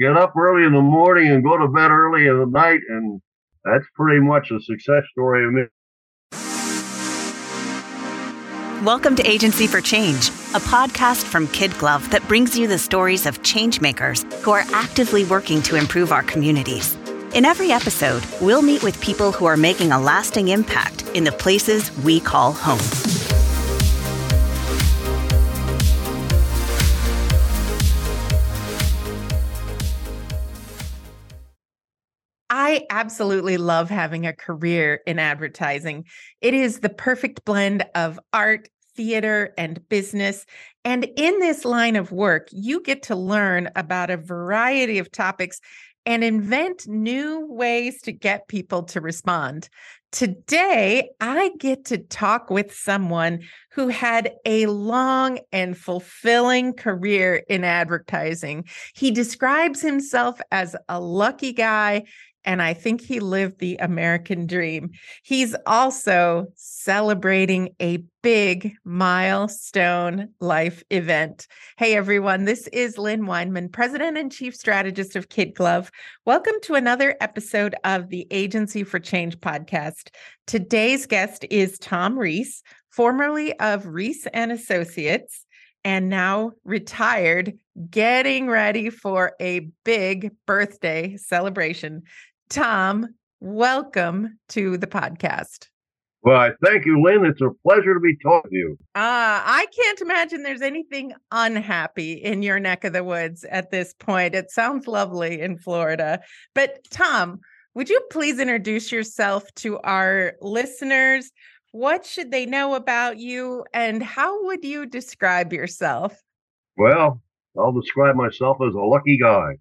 get up early in the morning and go to bed early in the night. And that's pretty much a success story of me. Welcome to Agency for Change, a podcast from Kid Glove that brings you the stories of changemakers who are actively working to improve our communities. In every episode, we'll meet with people who are making a lasting impact in the places we call home. I absolutely love having a career in advertising. It is the perfect blend of art, theater, and business. And in this line of work, you get to learn about a variety of topics and invent new ways to get people to respond. Today, I get to talk with someone who had a long and fulfilling career in advertising. He describes himself as a lucky guy and I think he lived the American dream. He's also celebrating a big milestone life event. Hey, everyone, this is Lynn Weinman, President and Chief Strategist of Kid Glove. Welcome to another episode of the Agency for Change podcast. Today's guest is Tom Reese, formerly of Reese and Associates and now retired, getting ready for a big birthday celebration. Tom, welcome to the podcast. Well, I thank you, Lynn. It's a pleasure to be talking to you. Uh, I can't imagine there's anything unhappy in your neck of the woods at this point. It sounds lovely in Florida. But, Tom, would you please introduce yourself to our listeners? What should they know about you, and how would you describe yourself? Well, I'll describe myself as a lucky guy.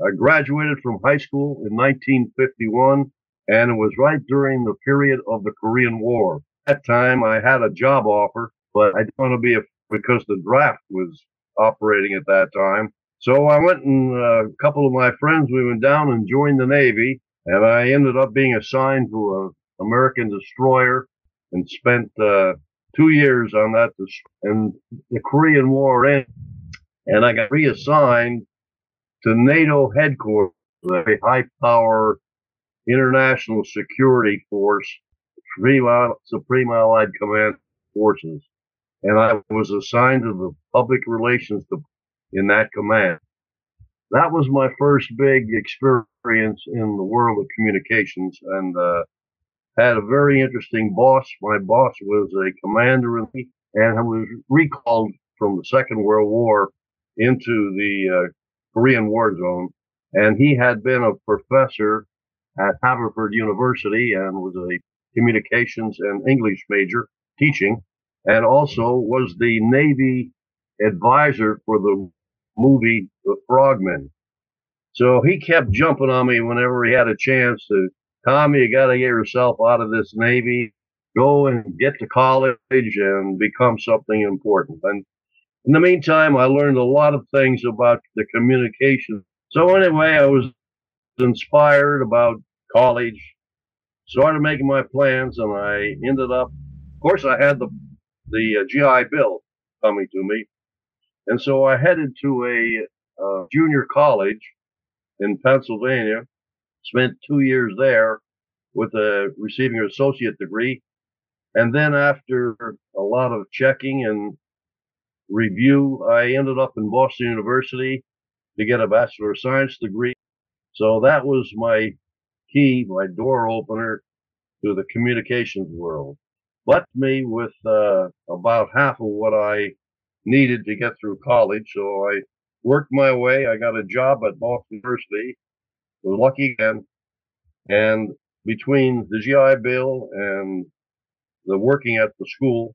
I graduated from high school in 1951, and it was right during the period of the Korean War. At that time, I had a job offer, but I didn't want to be a, because the draft was operating at that time. So I went and uh, a couple of my friends, we went down and joined the Navy, and I ended up being assigned to an American destroyer and spent uh, two years on that. And the Korean War ended, and I got reassigned to NATO headquarters, a high power international security force, Supreme Allied Command Forces. And I was assigned to the public relations in that command. That was my first big experience in the world of communications and uh, had a very interesting boss. My boss was a commander in the, and was recalled from the Second World War into the uh, Korean War Zone. And he had been a professor at Haverford University and was a communications and English major teaching, and also was the Navy advisor for the movie The Frogmen. So he kept jumping on me whenever he had a chance to, Tommy, you got to get yourself out of this Navy, go and get to college and become something important. And in the meantime, I learned a lot of things about the communication. So anyway, I was inspired about college, started making my plans, and I ended up, of course, I had the the uh, GI Bill coming to me, and so I headed to a uh, junior college in Pennsylvania. Spent two years there with a receiving an associate degree, and then after a lot of checking and review, I ended up in Boston University to get a Bachelor of Science degree. So that was my key, my door opener to the communications world. Left me with uh, about half of what I needed to get through college. So I worked my way. I got a job at Boston University. Was lucky again. And between the GI Bill and the working at the school,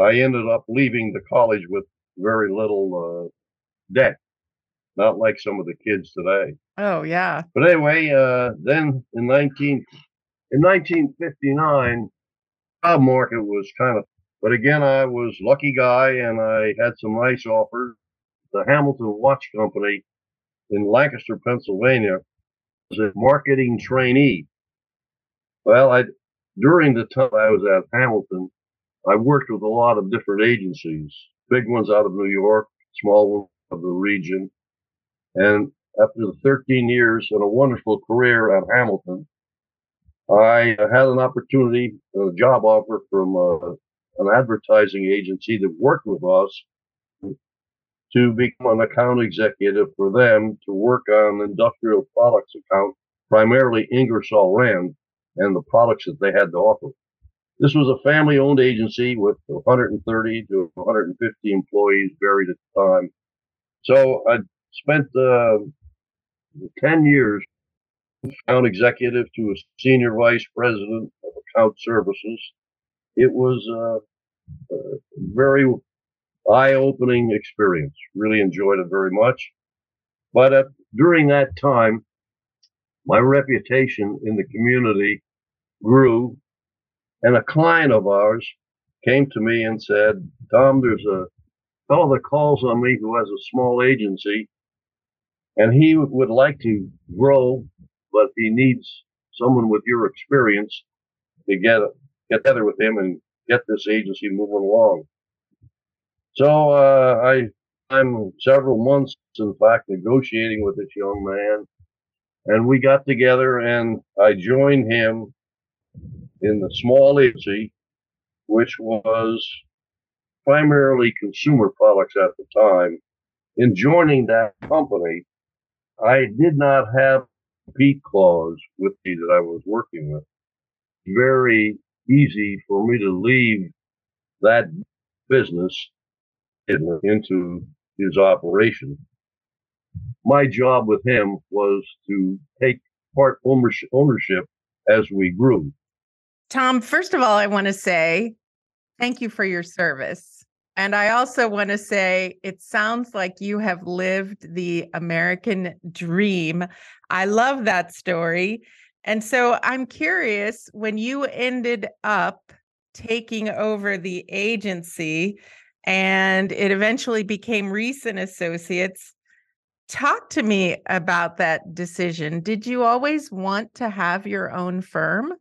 I ended up leaving the college with very little uh, debt, not like some of the kids today. Oh yeah. But anyway, uh, then in 19 in 1959, job market was kind of. But again, I was lucky guy, and I had some nice offers. The Hamilton Watch Company in Lancaster, Pennsylvania, was a marketing trainee. Well, I during the time I was at Hamilton, I worked with a lot of different agencies, big ones out of New York, small ones of the region. And after 13 years and a wonderful career at Hamilton, I had an opportunity, a job offer from uh, an advertising agency that worked with us to become an account executive for them to work on industrial products account, primarily Ingersoll Rand and the products that they had to offer. This was a family owned agency with 130 to 150 employees, varied at the time. So I spent uh, 10 years from account executive to a senior vice president of account services. It was a, a very eye-opening experience. Really enjoyed it very much. But uh, during that time, my reputation in the community grew, and a client of ours came to me and said, "Tom, there's a fellow that calls on me who has a small agency, and he would like to grow, but he needs someone with your experience to get get together with him and get this agency moving along." So uh, I I'm several months, in fact, negotiating with this young man, and we got together, and I joined him in the small agency, which was primarily consumer products at the time. In joining that company, I did not have compete clause with me that I was working with. Very easy for me to leave that business into his operation. My job with him was to take part ownership as we grew. Tom, first of all, I want to say thank you for your service. And I also want to say it sounds like you have lived the American dream. I love that story. And so I'm curious when you ended up taking over the agency, and it eventually became Reese and Associates. Talk to me about that decision. Did you always want to have your own firm?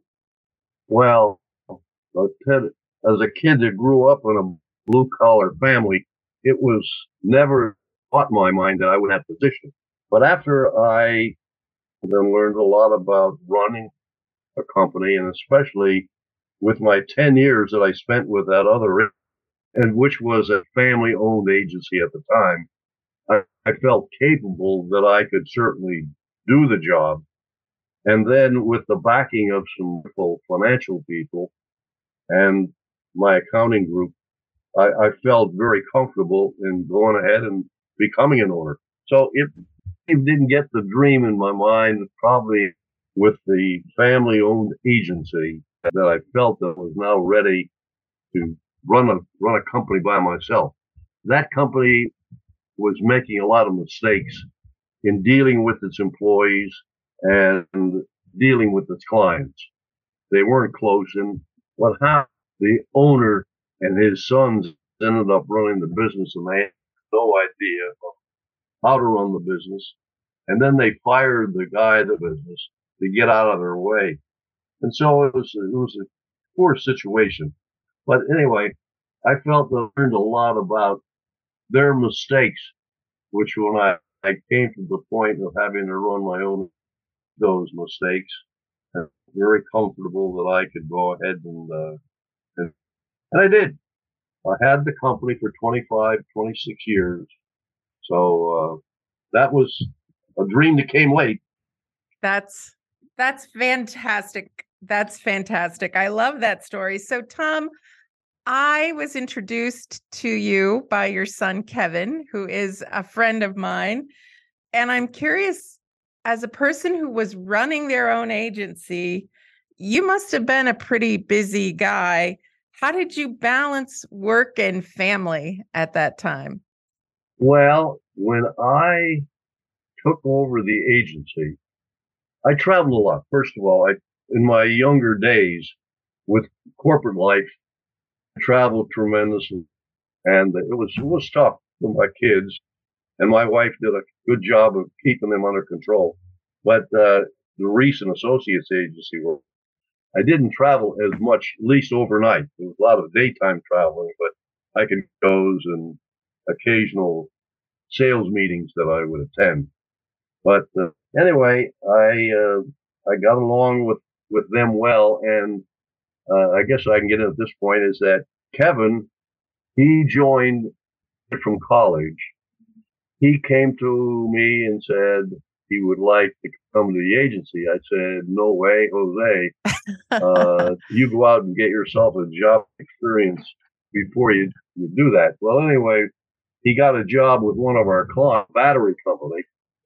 Well, as a kid that grew up in a blue collar family, it was never thought in my mind that I would have position. But after I then learned a lot about running a company and especially with my 10 years that I spent with that other and which was a family owned agency at the time, I, I felt capable that I could certainly do the job. And then with the backing of some financial people and my accounting group, I, I felt very comfortable in going ahead and becoming an owner. So it, it didn't get the dream in my mind, probably with the family owned agency that I felt that was now ready to run a run a company by myself. That company was making a lot of mistakes in dealing with its employees and dealing with its clients. They weren't close, and what happened? The owner and his sons ended up running the business, and they had no idea how to run the business. And then they fired the guy of the business to get out of their way. And so it was, it was a poor situation. But anyway, I felt I learned a lot about their mistakes, which when I, I came to the point of having to run my own those mistakes, I'm very comfortable that I could go ahead and, uh, and, and I did. I had the company for 25, 26 years. So, uh, that was a dream that came late. That's, that's fantastic. That's fantastic. I love that story. So, Tom, I was introduced to you by your son, Kevin, who is a friend of mine. And I'm curious, as a person who was running their own agency, you must have been a pretty busy guy. How did you balance work and family at that time? Well, when I took over the agency, I traveled a lot. First of all, I in my younger days with corporate life, I traveled tremendously, and it was it was tough for my kids. And my wife did a good job of keeping them under control. But uh, the Reese and Associates agency work, I didn't travel as much, at least overnight. There was a lot of daytime traveling, but I could goes and occasional sales meetings that I would attend. But uh, anyway, I uh, I got along with with them well, and uh, I guess I can get in at this point is that Kevin he joined from college. He came to me and said he would like to come to the agency. I said, "No way, Jose. Uh, you go out and get yourself a job experience before you, you do that." Well, anyway, he got a job with one of our clients, battery company,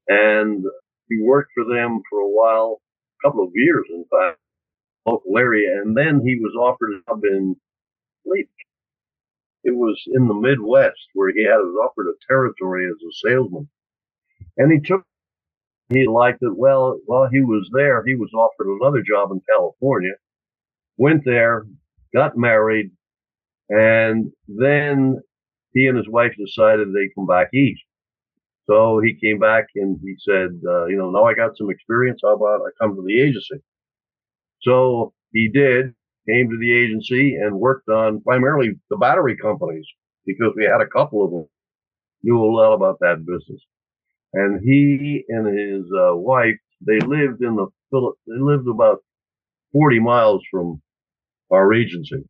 and he worked for them for a while, a couple of years, in fact, local area, and then he was offered a job in, it was in the Midwest where he had was offered a territory as a salesman, and he took. He liked it. Well, while he was there, he was offered another job in California. Went there, got married, and then he and his wife decided they'd come back east. So he came back and he said, uh, you know, now I got some experience. How about I come to the agency? So he did, came to the agency and worked on primarily the battery companies because we had a couple of them, knew a lot about that business. And he and his uh, wife, they lived in the, they lived about 40 miles from our agency.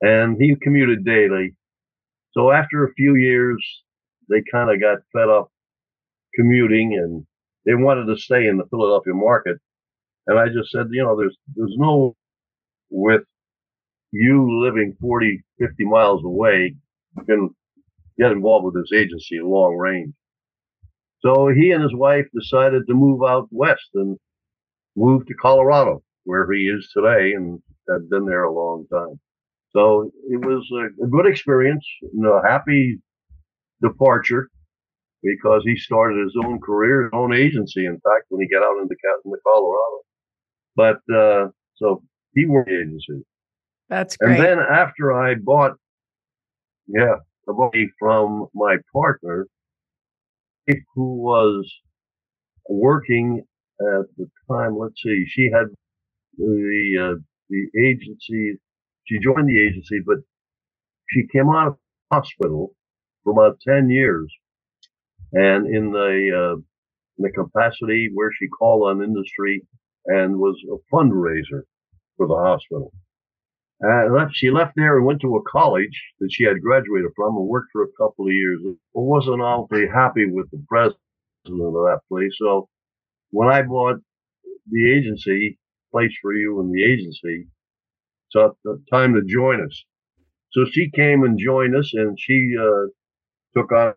And he commuted daily so after a few years, they kind of got fed up commuting and they wanted to stay in the Philadelphia market. And I just said, you know, there's, there's no with you living 40, 50 miles away, you can get involved with this agency long range. So he and his wife decided to move out west and move to Colorado, where he is today and had been there a long time. So it was a, a good experience, you know, happy departure because he started his own career, his own agency. In fact, when he got out into, into Colorado, but uh, so he worked the agency. That's great. And then after I bought, yeah, the money from my partner, who was working at the time. Let's see, she had the uh, the agency she joined the agency, but she came out of hospital for about 10 years. And in the, uh, in the capacity where she called on industry and was a fundraiser for the hospital. And left, she left there and went to a college that she had graduated from and worked for a couple of years. But wasn't awfully happy with the president of that place. So when I bought the agency, place for you and the agency, so time to join us. So she came and joined us, and she uh, took on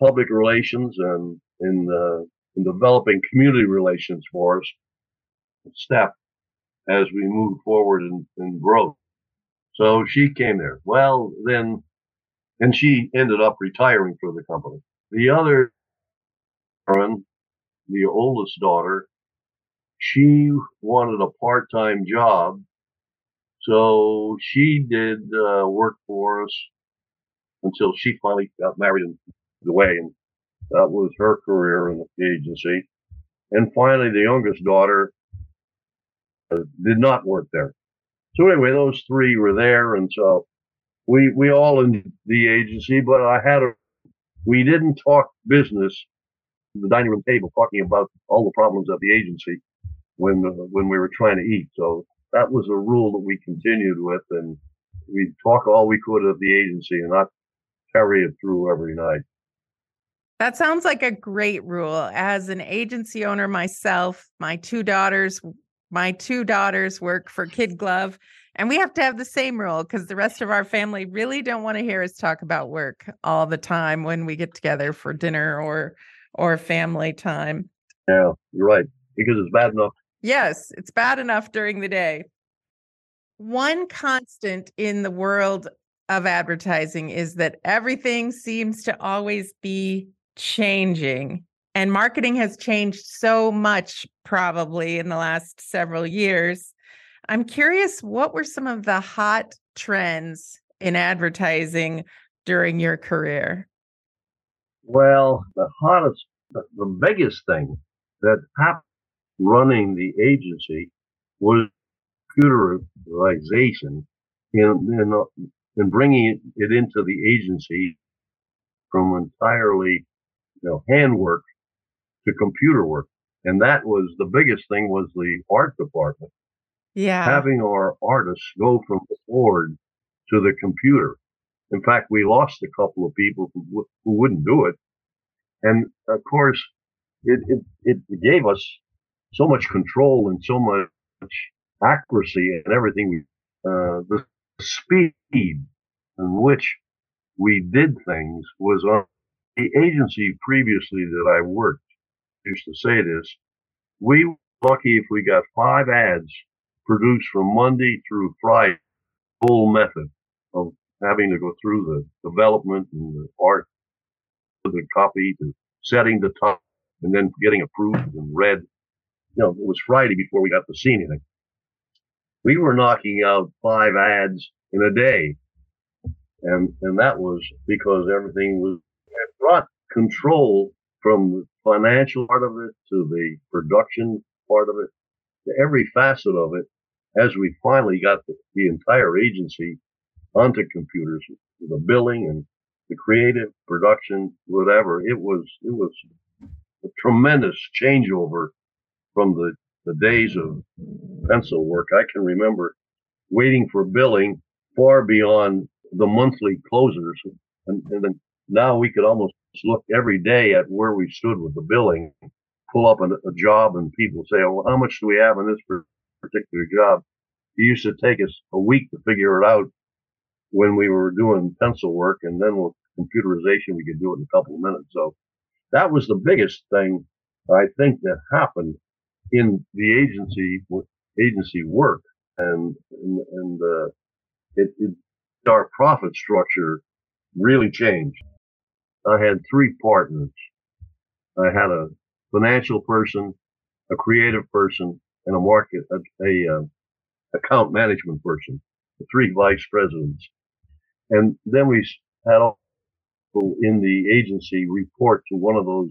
public relations and in, uh, in developing community relations for us. Step as we move forward in, in growth. So she came there. Well, then, and she ended up retiring for the company. The other, the oldest daughter, she wanted a part-time job so she did uh, work for us until she finally got married and away, and that was her career in the agency. And finally, the youngest daughter did not work there. So anyway, those three were there, and so we we all in the agency. But I had a we didn't talk business the dining room table, talking about all the problems of the agency when uh, when we were trying to eat. So that was a rule that we continued with, and we talk all we could of the agency and not carry it through every night. That sounds like a great rule. As an agency owner myself, my two daughters, my two daughters work for Kid Glove, and we have to have the same rule because the rest of our family really don't want to hear us talk about work all the time when we get together for dinner or or family time. Yeah, you're right. Because it's bad enough Yes, it's bad enough during the day. One constant in the world of advertising is that everything seems to always be changing. And marketing has changed so much, probably in the last several years. I'm curious, what were some of the hot trends in advertising during your career? Well, the hottest, the biggest thing that happened running the agency was computerization in, in, in bringing it into the agency from entirely you know handwork to computer work. And that was the biggest thing was the art department. Yeah. Having our artists go from the board to the computer. In fact, we lost a couple of people who, who wouldn't do it. And of course, it, it, it gave us so much control and so much accuracy and everything. We, uh, the speed in which we did things was on the agency previously that I worked used to say this. We were lucky if we got five ads produced from Monday through Friday, full method of having to go through the development and the art, the copy, the setting the top, and then getting approved and read. You know, it was Friday before we got to see anything. We were knocking out five ads in a day. And, and that was because everything was brought control from financial part of it to the production part of it to every facet of it as we finally got the, the entire agency onto computers, the billing and the creative production, whatever. It was, it was a tremendous changeover from the, the days of pencil work. I can remember waiting for billing far beyond the monthly closers. And, and then now we could almost look every day at where we stood with the billing, pull up a, a job and people say, oh, well, how much do we have in this particular job? It used to take us a week to figure it out when we were doing pencil work. And then with computerization, we could do it in a couple of minutes. So that was the biggest thing I think that happened in the agency agency work and, and, and uh, it, it, our profit structure really changed. I had three partners. I had a financial person, a creative person, and a market, a, a uh, account management person, three vice presidents. And then we had all in the agency report to one of those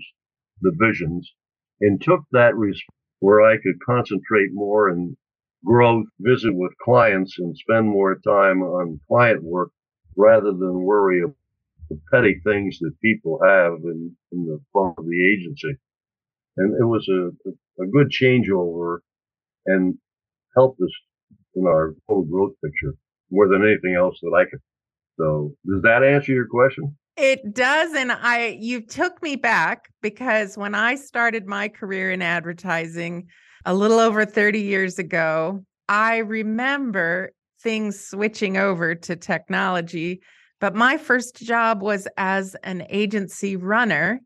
divisions and took that where I could concentrate more and grow, visit with clients and spend more time on client work rather than worry about the petty things that people have in, in the front of the agency. And it was a, a good changeover and helped us in our whole growth picture more than anything else that I could. So does that answer your question? It does. And I, you took me back because when I started my career in advertising a little over 30 years ago, I remember things switching over to technology. But my first job was as an agency runner.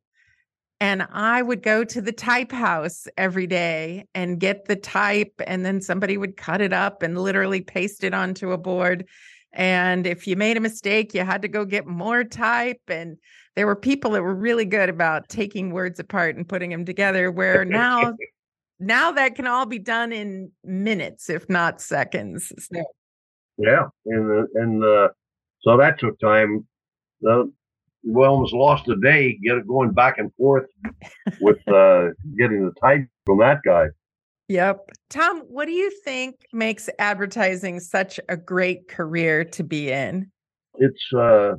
And I would go to the type house every day and get the type, and then somebody would cut it up and literally paste it onto a board. And if you made a mistake, you had to go get more type. And there were people that were really good about taking words apart and putting them together. Where now, now that can all be done in minutes, if not seconds. So. Yeah, and and uh, so that took time. We almost lost a day going back and forth with uh, getting the type from that guy. Yep. Tom, what do you think makes advertising such a great career to be in? It's, uh,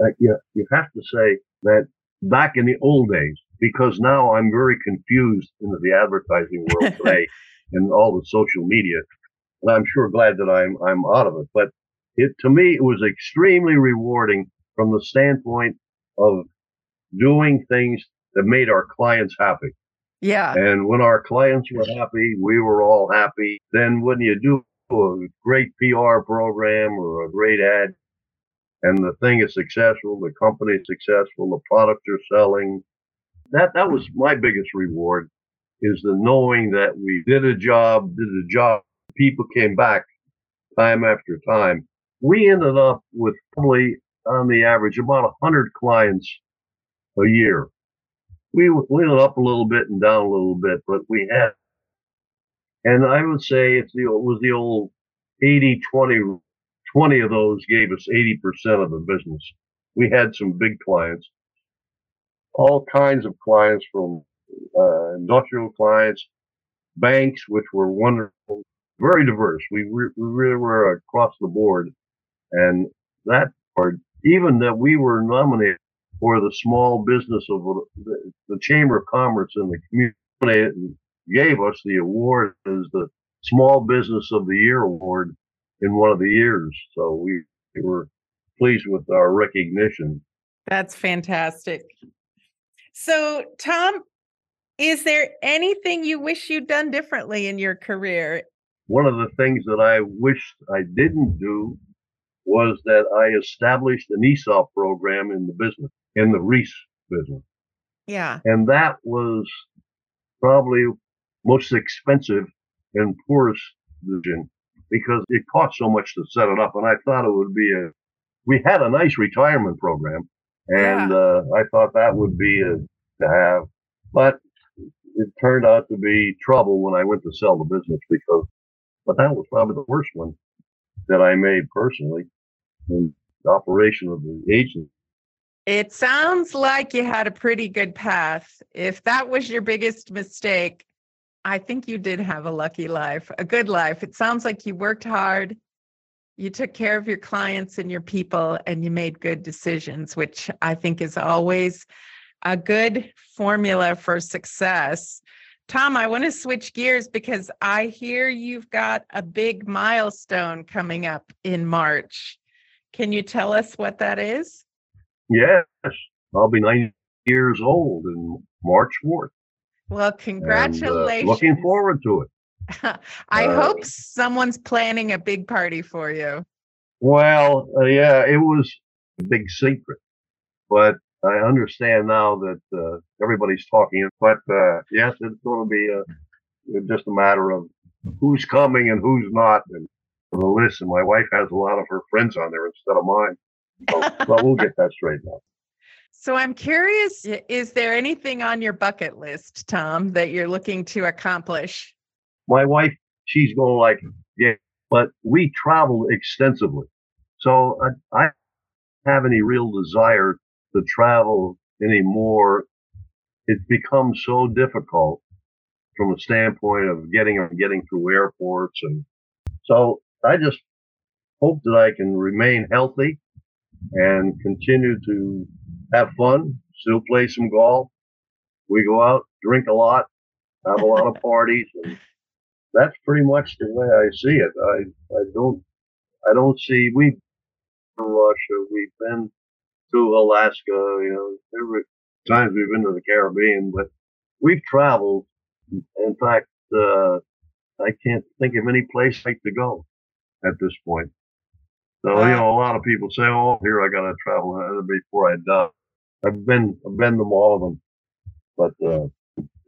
uh, you, you have to say that back in the old days, because now I'm very confused into the advertising world today and all the social media. And I'm sure glad that I'm, I'm out of it. But it, to me, it was extremely rewarding from the standpoint of doing things that made our clients happy. Yeah. And when our clients were happy, we were all happy. Then when you do a great PR program or a great ad and the thing is successful, the company is successful, the products are selling, that, that was my biggest reward is the knowing that we did a job, did a job. People came back time after time. We ended up with probably on the average about a hundred clients a year we went up a little bit and down a little bit, but we had, and I would say it's the it was the old 80, 20, 20 of those gave us 80% of the business. We had some big clients, all kinds of clients from uh, industrial clients, banks, which were wonderful, very diverse. We, re- we really were across the board. And that part, even that we were nominated for the small business of the, the Chamber of Commerce and the community gave us the award as the Small Business of the Year award in one of the years. So we were pleased with our recognition. That's fantastic. So, Tom, is there anything you wish you'd done differently in your career? One of the things that I wished I didn't do was that I established an ESOP program in the business, in the Reese business. Yeah. And that was probably most expensive and poorest decision because it cost so much to set it up. And I thought it would be a, we had a nice retirement program and yeah. uh, I thought that would be a, to have, but it turned out to be trouble when I went to sell the business because, but that was probably the worst one that I made personally the operation of the agency. It sounds like you had a pretty good path. If that was your biggest mistake, I think you did have a lucky life, a good life. It sounds like you worked hard, you took care of your clients and your people, and you made good decisions, which I think is always a good formula for success. Tom, I want to switch gears because I hear you've got a big milestone coming up in March. Can you tell us what that is? Yes, I'll be 90 years old in March 4th. Well, congratulations. And, uh, looking forward to it. I uh, hope someone's planning a big party for you. Well, uh, yeah, it was a big secret, but I understand now that uh, everybody's talking. But uh, yes, it's going to be a, just a matter of who's coming and who's not, and the list. And my wife has a lot of her friends on there instead of mine. So, but we'll get that straightened out. So I'm curious, is there anything on your bucket list, Tom, that you're looking to accomplish? My wife, she's going like, yeah, but we travel extensively. So I, I have any real desire to travel anymore. It's become so difficult from a standpoint of getting getting through airports and so I just hope that I can remain healthy and continue to have fun, still play some golf. We go out, drink a lot, have a lot of parties, and that's pretty much the way I see it. I I don't I don't see we Russia, we've been to Alaska, you know, there were times we've been to the Caribbean, but we've traveled. In fact, uh, I can't think of any place like to go at this point. So, you know, a lot of people say, oh, here, I got to travel before I die. I've been, I've been to all of them, but, uh,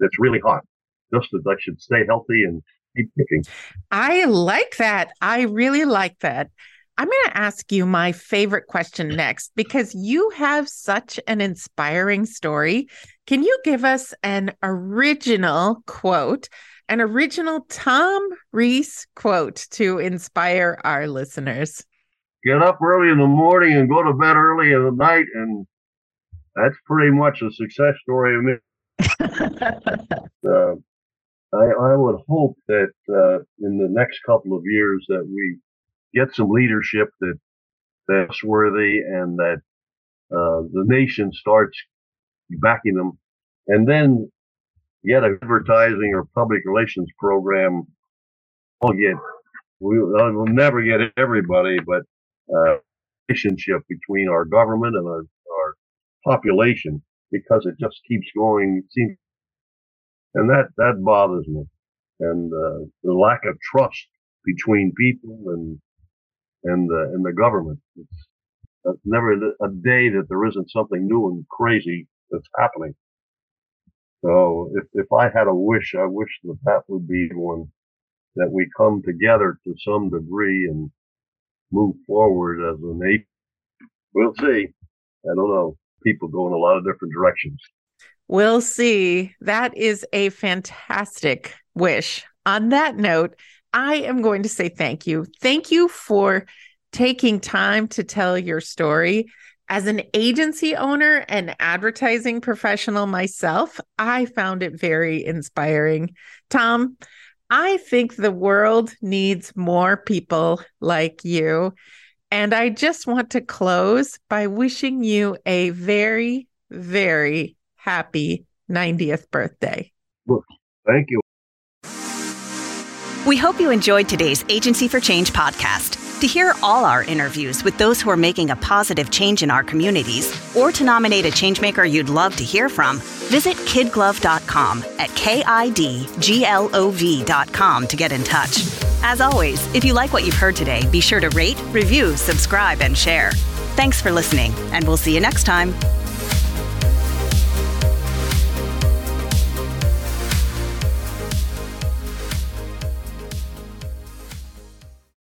it's really hot. Just that I should stay healthy and keep kicking. I like that. I really like that. I'm going to ask you my favorite question next because you have such an inspiring story. Can you give us an original quote, an original Tom Reese quote to inspire our listeners? Get up early in the morning and go to bed early in the night, and that's pretty much a success story of me. uh, I, I, would hope that uh, in the next couple of years that we get some leadership that that's worthy and that uh, the nation starts backing them, and then get advertising or public relations program. We'll get we, will never get everybody, but uh, relationship between our government and our, our population because it just keeps going. Seems, and that that bothers me, and uh, the lack of trust between people and and the and the government. It's, it's never a day that there isn't something new and crazy that's happening. So if if I had a wish, I wish that that would be one that we come together to some degree and move forward as a nation. We'll see. I don't know. People go in a lot of different directions. We'll see. That is a fantastic wish. On that note, I am going to say thank you. Thank you for taking time to tell your story. As an agency owner and advertising professional myself, I found it very inspiring. Tom, I think the world needs more people like you. And I just want to close by wishing you a very, very happy 90th birthday. Thank you. We hope you enjoyed today's Agency for Change podcast. To hear all our interviews with those who are making a positive change in our communities, or to nominate a changemaker you'd love to hear from, visit kidglove.com at K-I-D-G-L-O-V.com to get in touch. As always, if you like what you've heard today, be sure to rate, review, subscribe, and share. Thanks for listening, and we'll see you next time.